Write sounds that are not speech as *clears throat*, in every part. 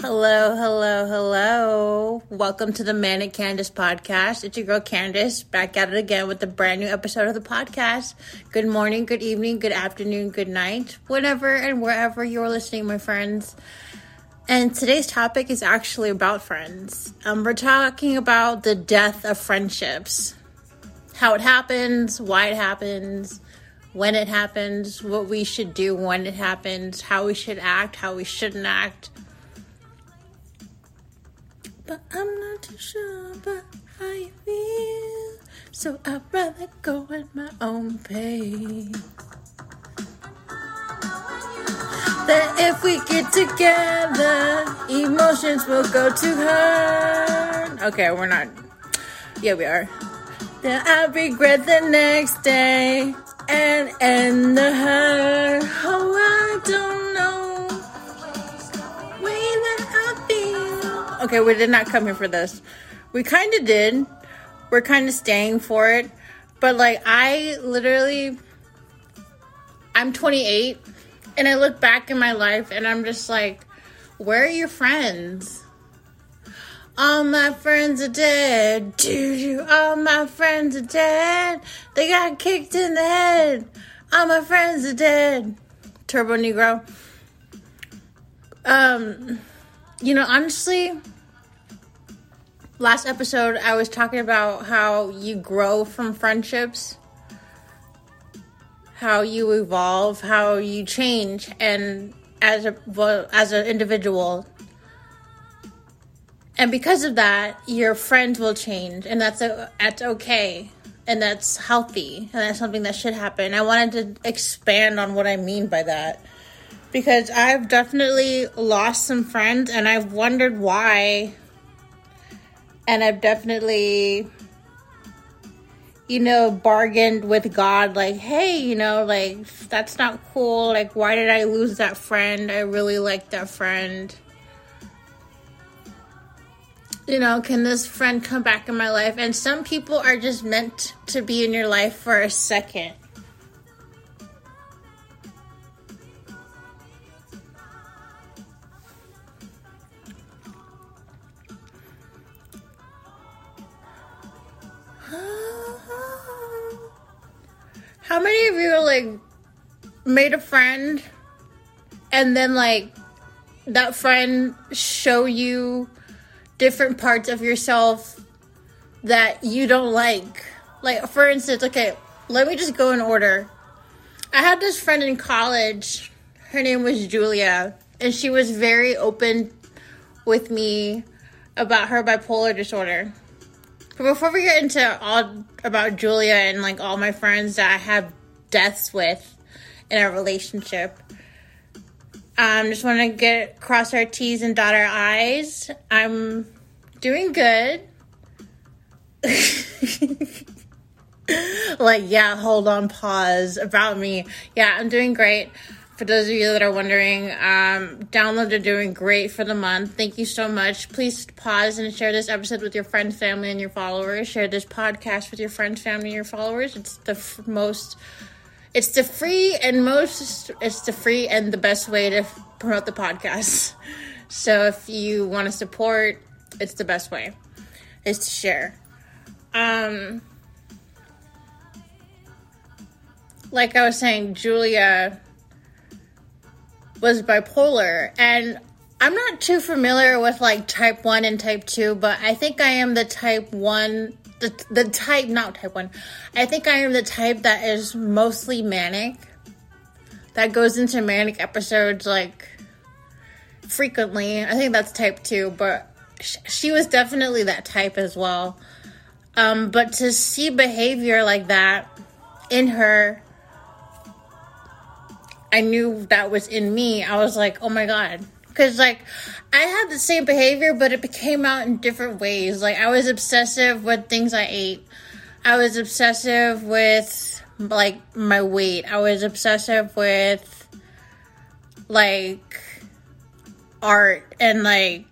Hello, hello, hello. Welcome to the Manic Candice podcast. It's your girl Candice back at it again with a brand new episode of the podcast. Good morning, good evening, good afternoon, good night, whenever and wherever you're listening, my friends. And today's topic is actually about friends. Um, we're talking about the death of friendships, how it happens, why it happens, when it happens, what we should do when it happens, how we should act, how we shouldn't act but I'm not too sure about how you feel. So I'd rather go at my own pace. That if we get together, emotions will go to her. Okay, we're not. Yeah, we are. Then I'll regret the next day and end the hurt. Oh, I don't know. Okay, we did not come here for this. We kind of did. We're kind of staying for it. But like, I literally, I'm 28 and I look back in my life and I'm just like, where are your friends? All my friends are dead. Dude, all my friends are dead. They got kicked in the head. All my friends are dead. Turbonegro. Um, you know, honestly, last episode I was talking about how you grow from friendships, how you evolve, how you change, and as a well, as an individual. And because of that, your friends will change, and that's a, that's okay, and that's healthy, and that's something that should happen. I wanted to expand on what I mean by that because I've definitely lost some friends, and I've wondered why and I've definitely you know bargained with God like hey you know like that's not cool. Like why did I lose that friend? I really like that friend. You know can this friend come back in my life? And some people are just meant to be in your life for a second How many of you like made a friend and then like that friend show you different parts of yourself that you don't like? Like for instance, okay, let me just go in order. I had this friend in college. Her name was Julia, and she was very open with me about her bipolar disorder. But before we get into all about Julia and like all my friends that I have deaths with in our relationship, um, just want to get cross our T's and dot our I's. I'm doing good. *laughs* like, yeah, hold on, pause about me. Yeah, I'm doing great for those of you that are wondering, um, downloads are doing great for the month. Thank you so much. Please pause and share this episode with your friends, family, and your followers. Share this podcast with your friends, family, and your followers. It's the f- most, it's the free and most, it's the free and the best way to f- promote the podcast. *laughs* So if you want to support, it's the best way is to share. Um, like I was saying, Julia was bipolar and I'm not too familiar with like type 1 and type 2, but I think I am the type 1 the, the type not type 1. I think I am the type that is mostly manic. That goes into manic episodes like frequently. I think that's type 2, but sh- she was definitely that type as well. Um, but to see behavior like that in her I knew that was in me, I was like, oh my God. Because, like, I had the same behavior, but it came out in different ways. Like, I was obsessive with things I ate, I was obsessive with, like, my weight, I was obsessive with, like, art and, like,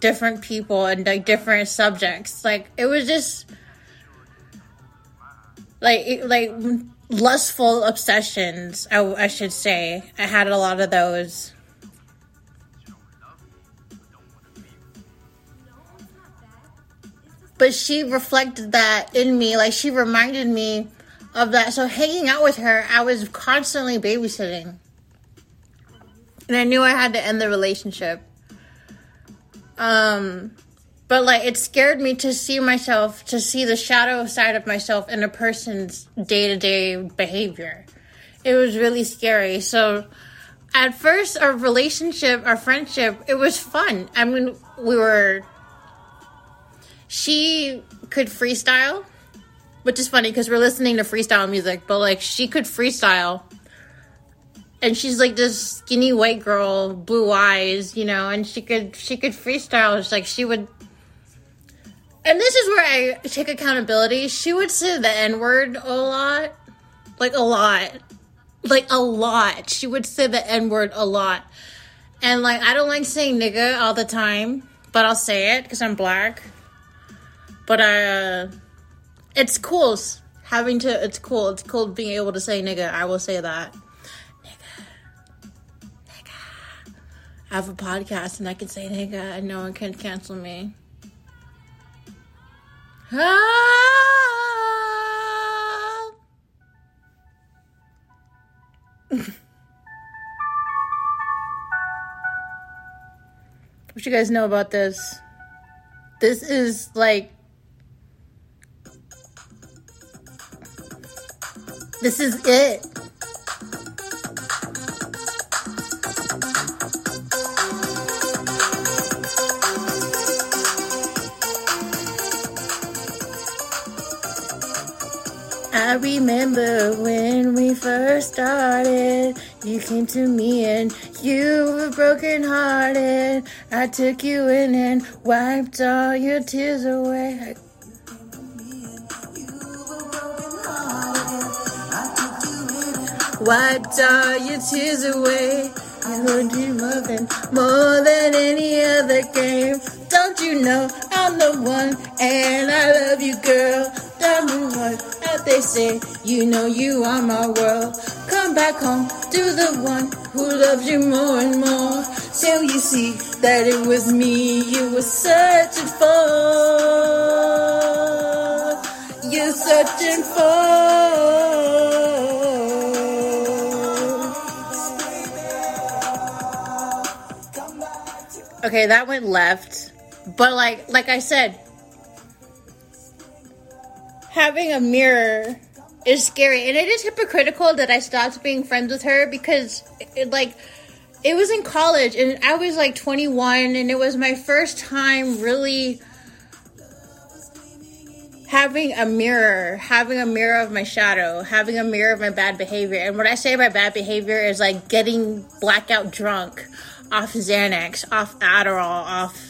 different people and, like, different subjects. Like, it was just, like, like, lustful obsessions, I, I should say. I had a lot of those. But she reflected that in me. Like, she reminded me of that. So, hanging out with her, I was constantly babysitting. And I knew I had to end the relationship. Um, but like it scared me to see myself, to see the shadow side of myself in a person's day-to-day behavior. It was really scary. So at first our relationship, our friendship, it was fun. I mean, we were she could freestyle, which is funny because we're listening to freestyle music, but like she could freestyle. And she's like this skinny white girl, blue eyes, you know, and she could she could freestyle. It's like she would and this is where I take accountability. She would say the N word a lot. Like a lot. Like a lot. She would say the N word a lot. And like I don't like saying nigga all the time, but I'll say it because I'm black. But uh, it's cool having to. It's cool. It's cool being able to say nigga. I will say that. Nigga, nigga. I have a podcast and I can say nigga, and no one can cancel me. What you guys know about this? This is like This is it. Remember when we first started. You came to me and you were broken hearted. I took you in and wiped all your tears away. You came to me and you were broken I took you in wiped all your tears away. I would do more than, more than any other game. Don't you know I'm the one and I love you, girl. Me what that they say. You know you are my world. Come back home to the one who loves you more and more. Till you see that it was me you were searching for. You're searching for. Okay, that went left. But like like I said, having a mirror is scary and it is hypocritical that I stopped being friends with her because it, like it was in college and I was like 21 and it was my first time really having a mirror, having a mirror of my shadow, having a mirror of my bad behavior. And what I say by bad behavior is like getting blackout drunk off Xanax, off Adderall, off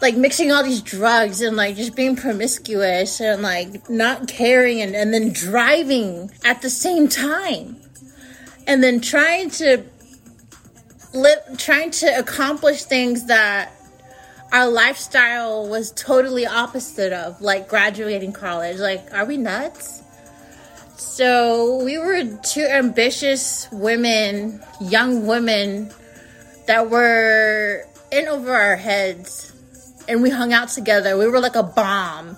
like mixing all these drugs and like just being promiscuous and like not caring and, and then driving at the same time. And then trying to live trying to accomplish things that our lifestyle was totally opposite of like graduating college. Like are we nuts? So we were two ambitious women young women that were in over our heads and we hung out together. We were like a bomb.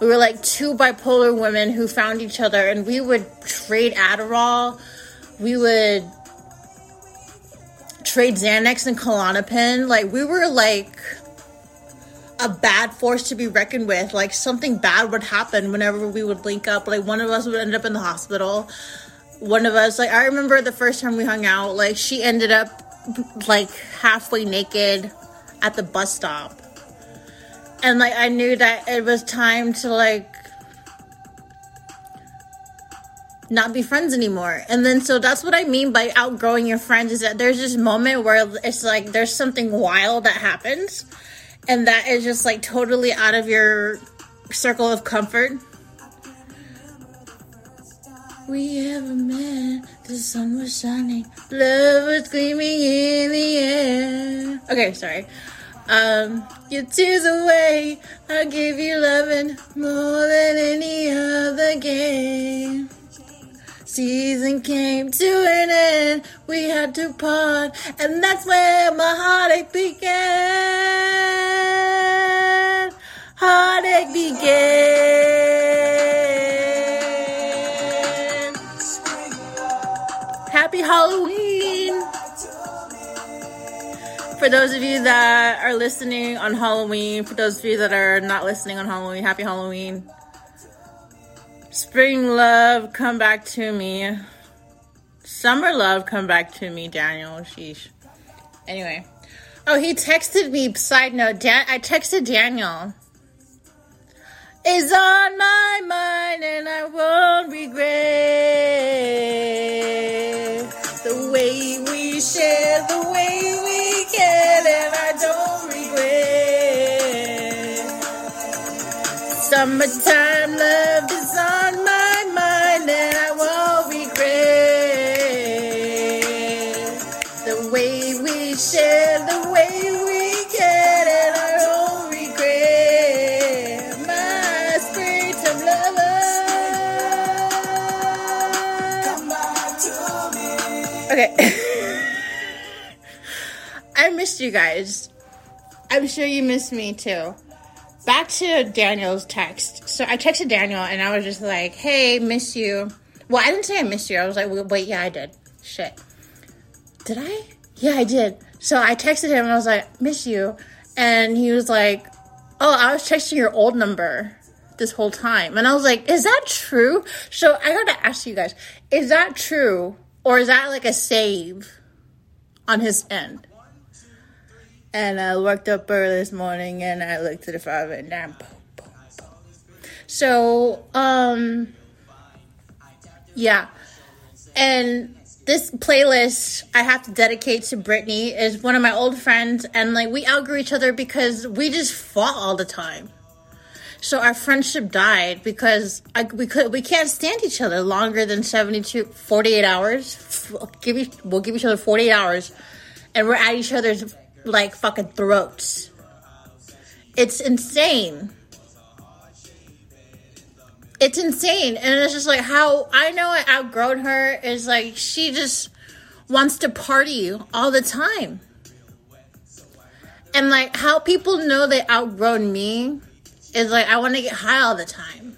We were like two bipolar women who found each other and we would trade Adderall. We would trade Xanax and Klonopin. Like we were like a bad force to be reckoned with. Like something bad would happen whenever we would link up. Like one of us would end up in the hospital. One of us, like I remember the first time we hung out, like she ended up like halfway naked at the bus stop. And like I knew that it was time to like not be friends anymore. And then so that's what I mean by outgrowing your friends is that there's this moment where it's like there's something wild that happens and that is just like totally out of your circle of comfort. We ever met the sun was shining, love was gleaming in the air. Okay, sorry. Um, your tears away, I give you loving more than any other game. Season came to an end, we had to part, and that's where my heartache began. heartache begins. Happy Halloween! For those of you that are listening on Halloween, for those of you that are not listening on Halloween, happy Halloween. Spring love, come back to me. Summer love, come back to me, Daniel. Sheesh. Anyway. Oh, he texted me. Side note, Dan- I texted Daniel. Is on my mind and I won't regret the way we share, the way we get, and I don't regret. Summertime love is on my missed you guys. I'm sure you missed me too. Back to Daniel's text. So I texted Daniel and I was just like, hey, miss you. Well, I didn't say I missed you. I was like, wait, yeah, I did. Shit. Did I? Yeah, I did. So I texted him and I was like, miss you. And he was like, oh, I was texting your old number this whole time. And I was like, is that true? So I gotta ask you guys, is that true? Or is that like a save on his end? And I woke up early this morning and I looked at the phone and then boom, boom, boom. So, um, yeah. And this playlist I have to dedicate to Brittany is one of my old friends, and like we outgrew each other because we just fought all the time. So our friendship died because I, we could we can't stand each other longer than 72 48 hours. Give each, we'll give each other 48 hours and we're at each other's like fucking throats. It's insane. It's insane. And it's just like how I know I outgrown her is like she just wants to party all the time. And like how people know they outgrown me is like I want to get high all the time.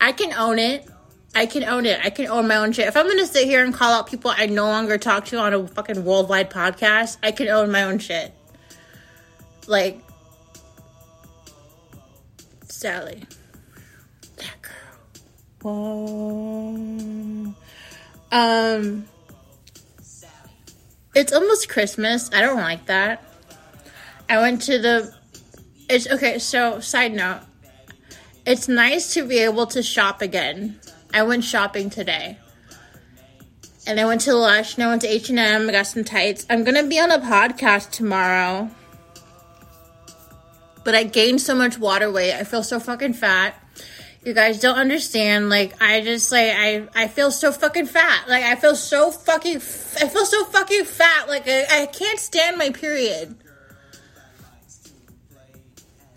I can own it. I can own it. I can own my own shit. If I'm gonna sit here and call out people I no longer talk to on a fucking worldwide podcast, I can own my own shit. Like Sally. That girl. Whoa. Um It's almost Christmas. I don't like that. I went to the it's okay, so side note. It's nice to be able to shop again. I went shopping today. And I went to Lush and I went to H&M, I got some tights. I'm going to be on a podcast tomorrow. But I gained so much water weight. I feel so fucking fat. You guys don't understand. Like I just like I I feel so fucking fat. Like I feel so fucking I feel so fucking fat. Like I, I can't stand my period.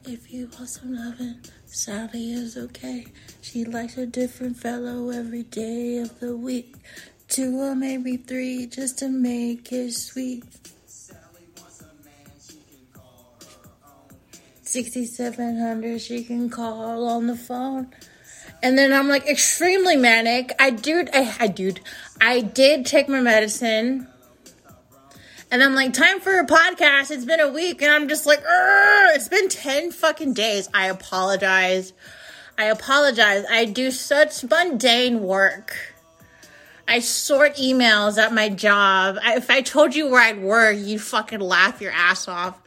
If you want some loving, Sally is okay. She likes a different fellow every day of the week. Two or maybe three just to make it sweet. 6700 she can call on the phone. And then I'm like extremely manic. I dude, I, I dude, I did take my medicine. And I'm like, time for a podcast. It's been a week. And I'm just like, it's been 10 fucking days. I apologize. I apologize. I do such mundane work. I sort emails at my job. I, if I told you where I'd work, you'd fucking laugh your ass off.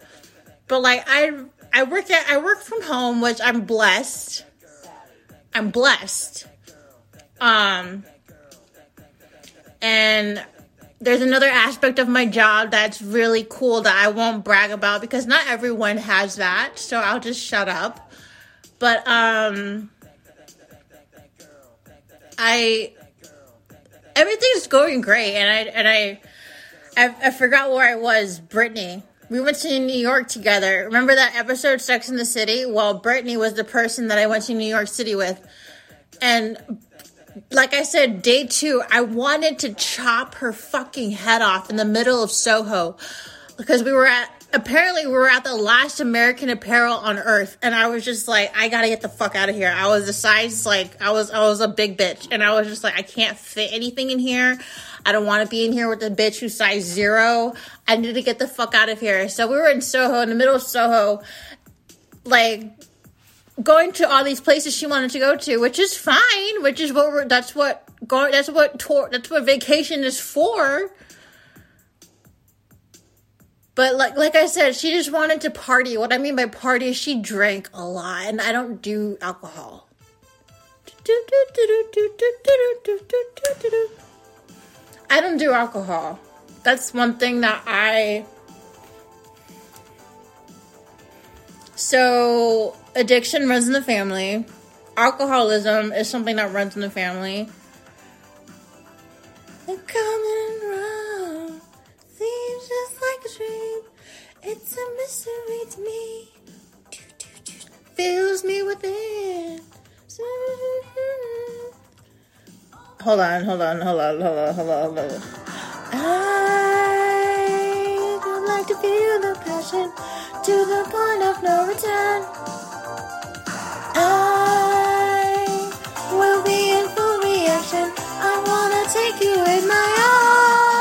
But like, I, I work at, I work from home, which I'm blessed. I'm blessed. Um, and there's another aspect of my job that's really cool that I won't brag about because not everyone has that. So I'll just shut up. But um I everything's going great and I and I I, I forgot where I was, Brittany. We went to New York together. Remember that episode Sex in the City? Well, Brittany was the person that I went to New York City with. And like I said, day two, I wanted to chop her fucking head off in the middle of Soho because we were at apparently we were at the last American Apparel on Earth, and I was just like, I gotta get the fuck out of here. I was the size like I was, I was a big bitch, and I was just like, I can't fit anything in here. I don't want to be in here with the bitch who's size zero. I need to get the fuck out of here. So we were in Soho, in the middle of Soho, like going to all these places she wanted to go to, which is fine. Which is what we're, that's what going. That's what tour. That's what vacation is for. But like like I said, she just wanted to party. What I mean by party is she drank a lot, and I don't do alcohol. I don't do alcohol. That's one thing that I. So, addiction runs in the family. Alcoholism is something that runs in the family. The coming around seems just like a dream. It's a mystery to me. Fills me within. Hold on, hold on, hold on, hold on, hold on, hold on. I would like to feel the passion to the point of no return. I will be in full reaction. I wanna take you in my arms,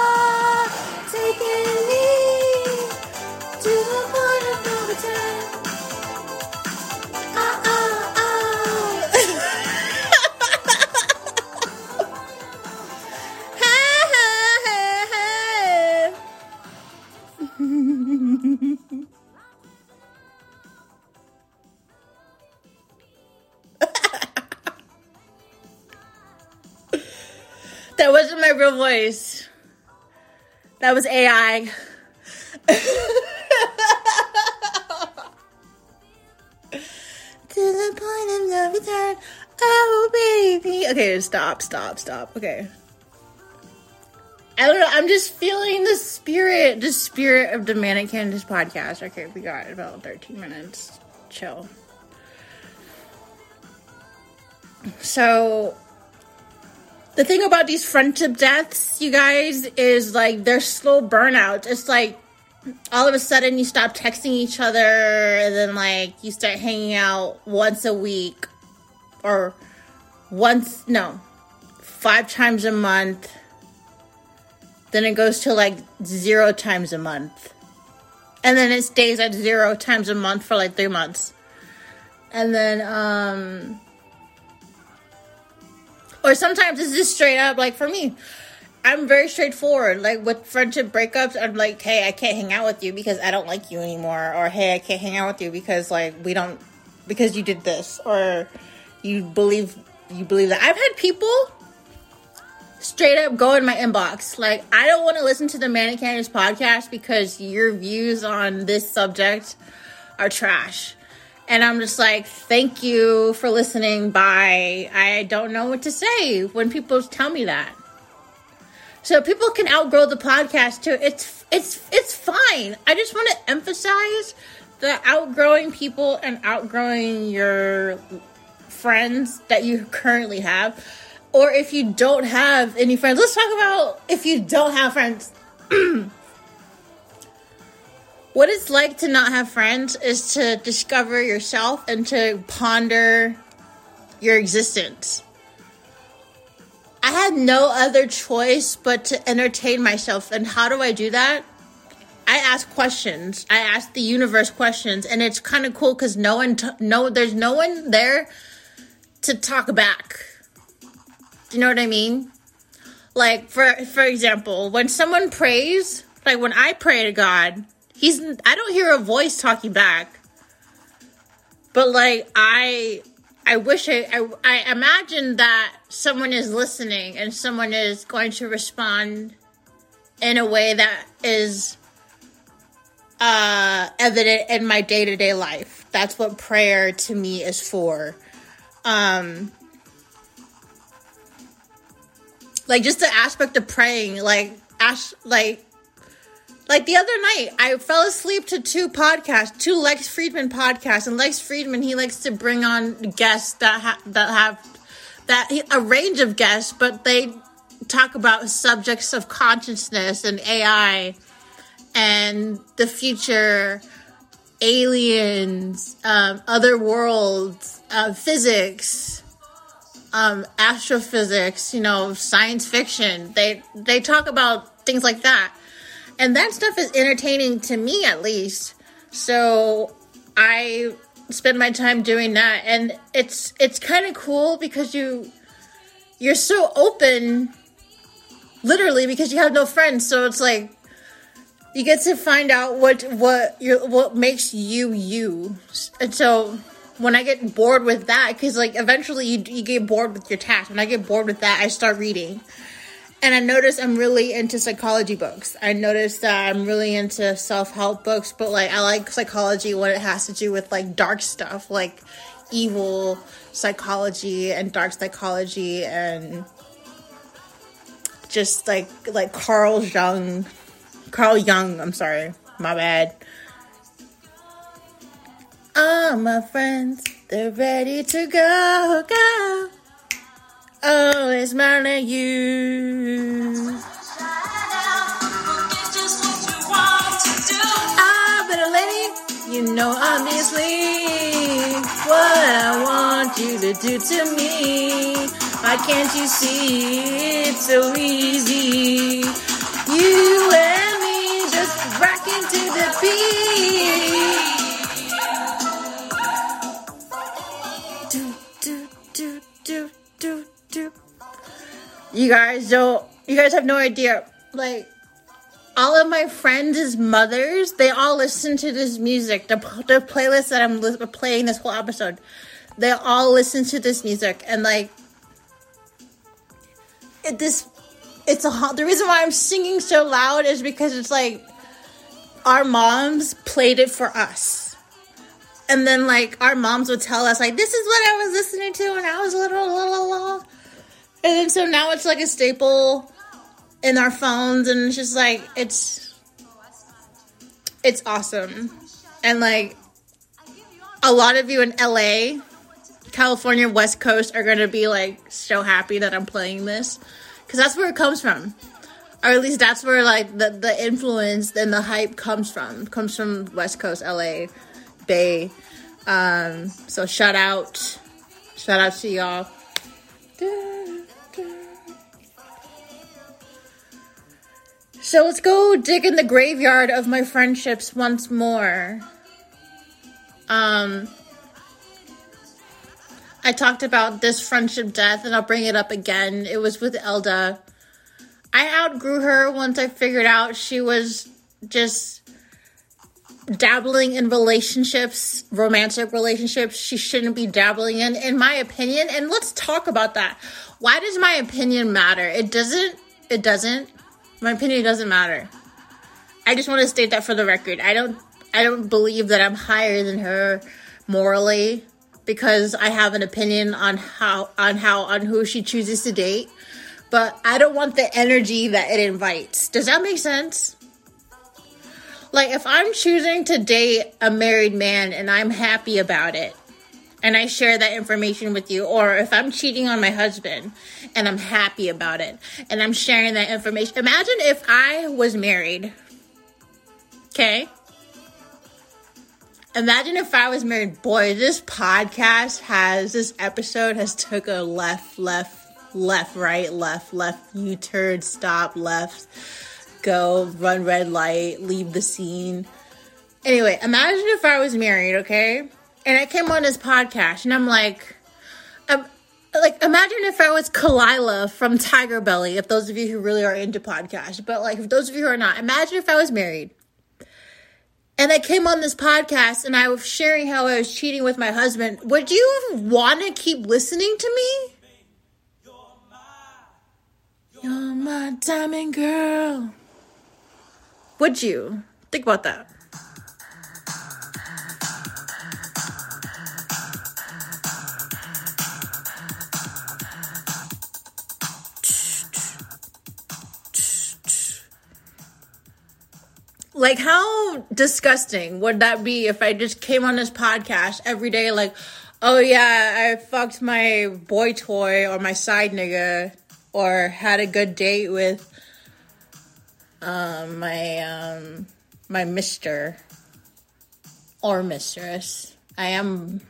real voice. That was AI. to the point of no return. Oh, baby. Okay, stop, stop, stop. Okay. I don't know. I'm just feeling the spirit, the spirit of the Manic Candice podcast. Okay, we got about 13 minutes. Chill. So, the thing about these friendship deaths, you guys, is like they're slow burnout. It's like all of a sudden you stop texting each other and then like you start hanging out once a week or once, no, five times a month. Then it goes to like zero times a month. And then it stays at zero times a month for like three months. And then, um, or sometimes it's just straight up like for me i'm very straightforward. Like with friendship breakups i'm like hey i can't hang out with you because i don't like you anymore. Or hey i can't hang out with you because like we don't because you did this. Or you believe you believe that. I've had people straight up go in my inbox. Like i don't want to listen to the manic podcast because your views on this subject are trash and I'm just like, thank you for listening. Bye. I don't know what to say when people tell me that. So people can outgrow the podcast too. It's it's it's fine. I just want to emphasize the outgrowing people and outgrowing your friends that you currently have. Or if you don't have any friends, let's talk about if you don't have friends. *clears throat* what it's like to not have friends is to discover yourself and to ponder your existence. I had no other choice but to entertain myself. And how do I do that? I ask questions. I ask the universe questions, and it's kind of cool because no one, t- no, there's no one there to talk back. Do you know what I mean? Like for for example, when someone prays, like when I pray to God, he's I don't hear a voice talking back. But like I I wish I, I I imagine that someone is listening and someone is going to respond in a way that is uh evident in my day-to-day life. That's what prayer to me is for. Um like just the aspect of praying like ask like like the other night, I fell asleep to two podcasts, two Lex Fridman podcasts, and Lex Fridman he likes to bring on guests that ha- that have that a range of guests, but they talk about subjects of consciousness and AI and the future, aliens, um, other worlds, uh, physics, um, astrophysics, you know, science fiction. They they talk about things like that, and that stuff is entertaining to me at least. So I spend my time doing that, and it's it's kind of cool because you you're so open, literally because you have no friends. So it's like you get to find out what what your what makes you you, and so when I get bored with that, because like eventually you, you get bored with your task. When I get bored with that, I start reading. And I notice I'm really into psychology books. I notice that I'm really into self help books, but like I like psychology when it has to do with like dark stuff, like evil psychology and dark psychology and just like like Carl Jung Carl Jung, I'm sorry, my bad. All my friends, they're ready to go, go. Always smile at you. Ah, but a lady, you know obviously what I want you to do to me. Why can't you see it's so easy? You and me just rocking to the beat. You guys don't, you guys have no idea. Like, all of my friends' mothers, they all listen to this music. The, the playlist that I'm li- playing this whole episode, they all listen to this music. And, like, it, this, it's a, the reason why I'm singing so loud is because it's like, our moms played it for us. And then, like, our moms would tell us, like, this is what I was listening to when I was little, little, little. And then so now it's like a staple in our phones and it's just like it's it's awesome. And like a lot of you in la california west coast are gonna be like so happy that i'm playing this because that's where it comes from. Or at least that's where like the, the influence and the hype comes from. Comes from west coast la bay. Um so shout out shout out to y'all So let's go dig in the graveyard of my friendships once more. Um, I talked about this friendship death and I'll bring it up again. It was with Elda. I outgrew her once I figured out she was just dabbling in relationships, romantic relationships she shouldn't be dabbling in, in my opinion. And let's talk about that. Why does my opinion matter? It doesn't. It doesn't. My opinion doesn't matter. I just want to state that for the record. I don't I don't believe that I'm higher than her morally because I have an opinion on how on how on who she chooses to date. But I don't want the energy that it invites. Does that make sense? Like if I'm choosing to date a married man and I'm happy about it, and I share that information with you, or if I'm cheating on my husband and I'm happy about it and I'm sharing that information. Imagine if I was married. Okay? Imagine if I was married. Boy, this podcast has this episode has took a left, left, left, right, left, left, U-turn, stop, left, go, run red light, leave the scene. Anyway, imagine if I was married, okay? And I came on this podcast, and I'm like, um, like imagine if I was Khalyla from TigerBelly. If those of you who really are into podcasts, but like if those of you who are not, imagine if I was married, and I came on this podcast, and I was sharing how I was cheating with my husband. Would you want to keep listening to me? You're my diamond girl. Would you think about that? Like, how disgusting would that be if I just came on this podcast every day, like, oh yeah, I fucked my boy toy or my side nigga, or had a good date with um, my um, my Mister or Mistress. I am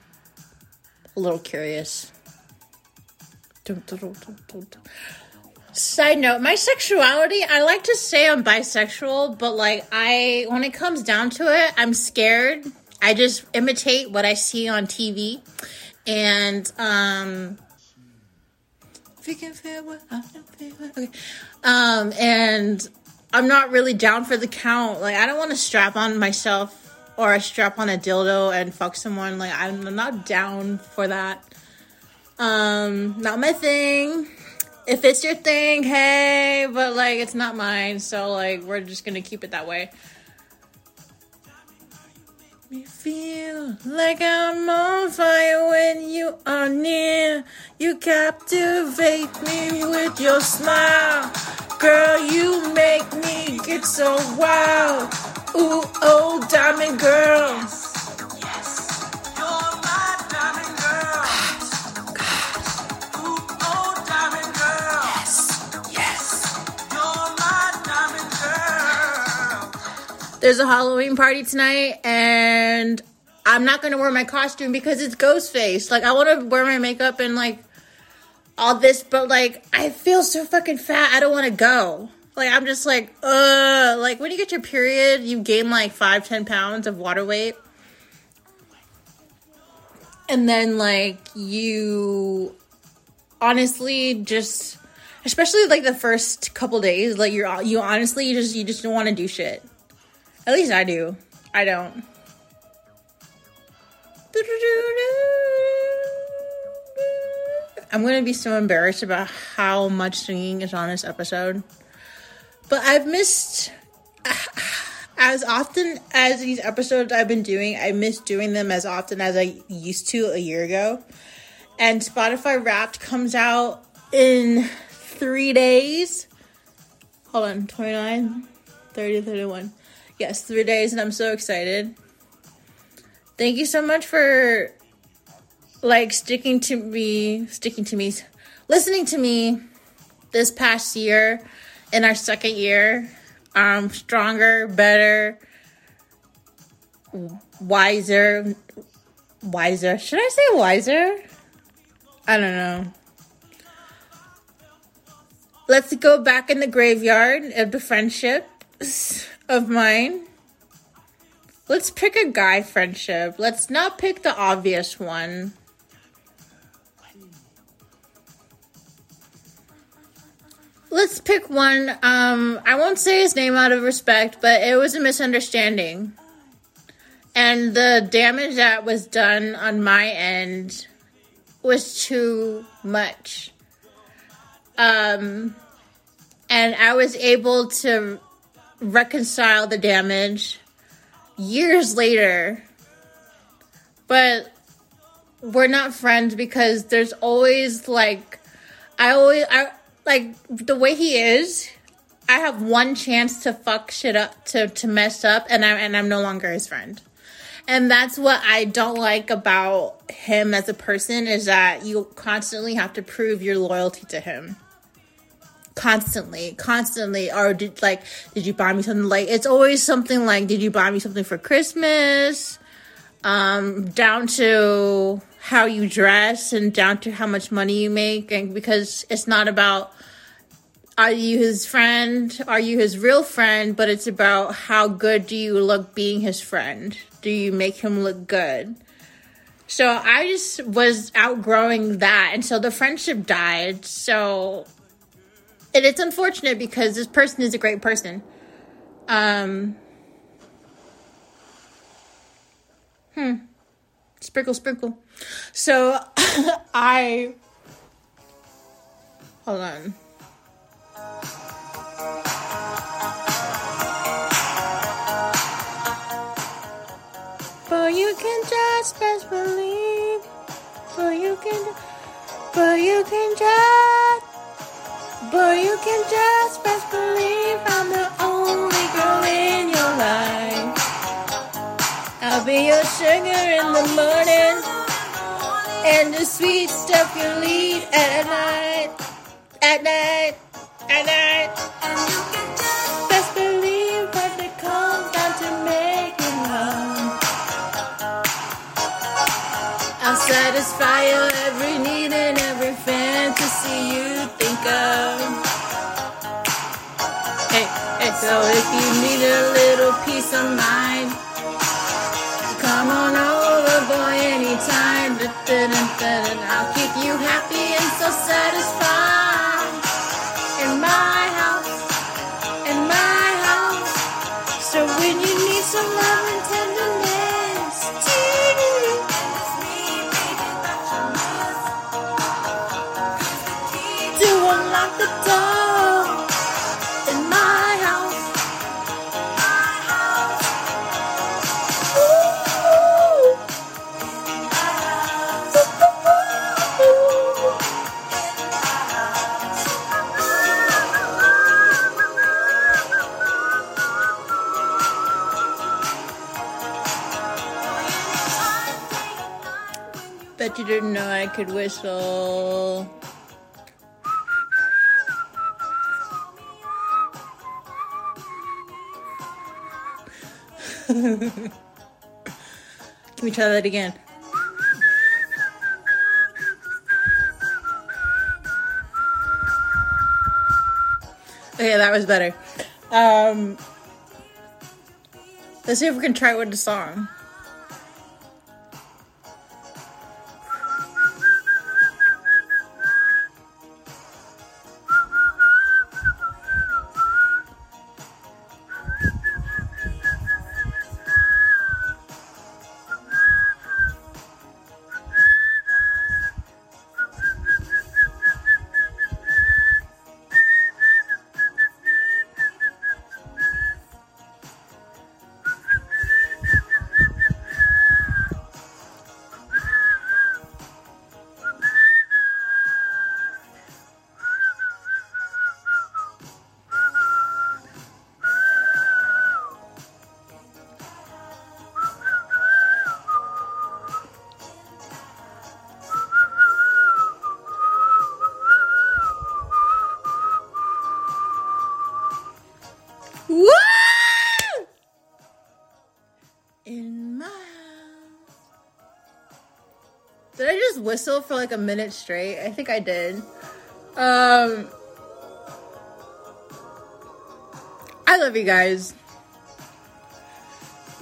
a little curious. Side note, my sexuality, I like to say I'm bisexual, but like I when it comes down to it, I'm scared. I just imitate what I see on TV. And um I. Um and I'm not really down for the count. Like I don't want to strap on myself or strap on a dildo and fuck someone. Like I'm not down for that. Um, not my thing. If it's your thing, hey, but like it's not mine, so like we're just gonna keep it that way. Me feel like I'm on fire when you are near. You captivate me with your smile. Girl, you make me get so wild. Ooh, oh, diamond girl. There's a Halloween party tonight, and I'm not gonna wear my costume because it's Ghostface. Like, I want to wear my makeup and like all this, but like, I feel so fucking fat. I don't want to go. Like, I'm just like, uh, like when you get your period, you gain like five, ten pounds of water weight, and then like you honestly just especially like the first couple days like you're you honestly you just you just don't want to do shit at least I do. I don't. I'm gonna be so embarrassed about how much singing is on this episode. But I've missed as often as these episodes I've been doing, I miss doing them as often as I used to a year ago. And Spotify Wrapped comes out in three days. Hold on, 29, 30, 31 yes, three days, and I'm so excited. Thank you so much for like sticking to me, sticking to me, listening to me this past year in our second year. Um, stronger, better, wiser, wiser. Should I say wiser? I don't know. Let's go back in the graveyard of the friendships of mine. Let's pick a guy friendship. Let's not pick the obvious one. Let's pick one. Um, I won't say his name out of respect, but it was a misunderstanding. And the damage that was done on my end was too much. Um, and I was able to reconcile the damage years later. But we're not friends because there's always like I always I like the way he is, I have one chance to fuck shit up to to mess up and I and I'm no longer his friend. And that's what I don't like about him as a person is that you constantly have to prove your loyalty to him constantly, constantly. Or did like, did you buy me something? Like, it's always something like, did you buy me something for Christmas? Um, down to how you dress and down to how much money you make, and because it's not about are you his friend? Are you his real friend? But it's about how good do you look being his friend? Do you make him look good? So I just was outgrowing that. And so the friendship died. So and it's unfortunate because this person is a great person. Um, hmm. Sprinkle, sprinkle. So *laughs* I. Hold on. But you can just best believe. But you can. But you can just. But you can just best believe I'm the only girl in your life. I'll be your sugar in the morning and the sweet stuff you need at night, at night, at night. And you can just best believe it comes down to making love. I'll satisfy your every need and every you think of. Hey, hey, so if you need a little peace of mind, come on over, boy, anytime. I'll keep you You didn't know I could whistle. *laughs* Can we try that again? Okay, that was better. Um, let's see if we can try it with the song. Did whistle for like a minute straight? I think I did. Um I love you guys.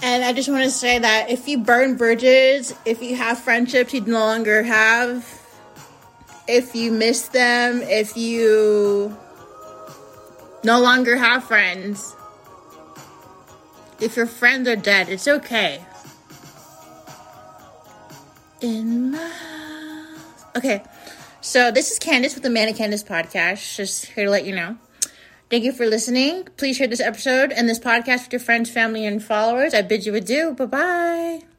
And I just want to say that if you burn bridges, if you have friendships you no longer have, if you miss them, if you no longer have friends, if your friends are dead, it's okay. Okay, so this is Candice with the Manic Candice podcast. Just here to let you know. Thank you for listening. Please share this episode and this podcast with your friends, family, and followers. I bid you adieu. Bye bye.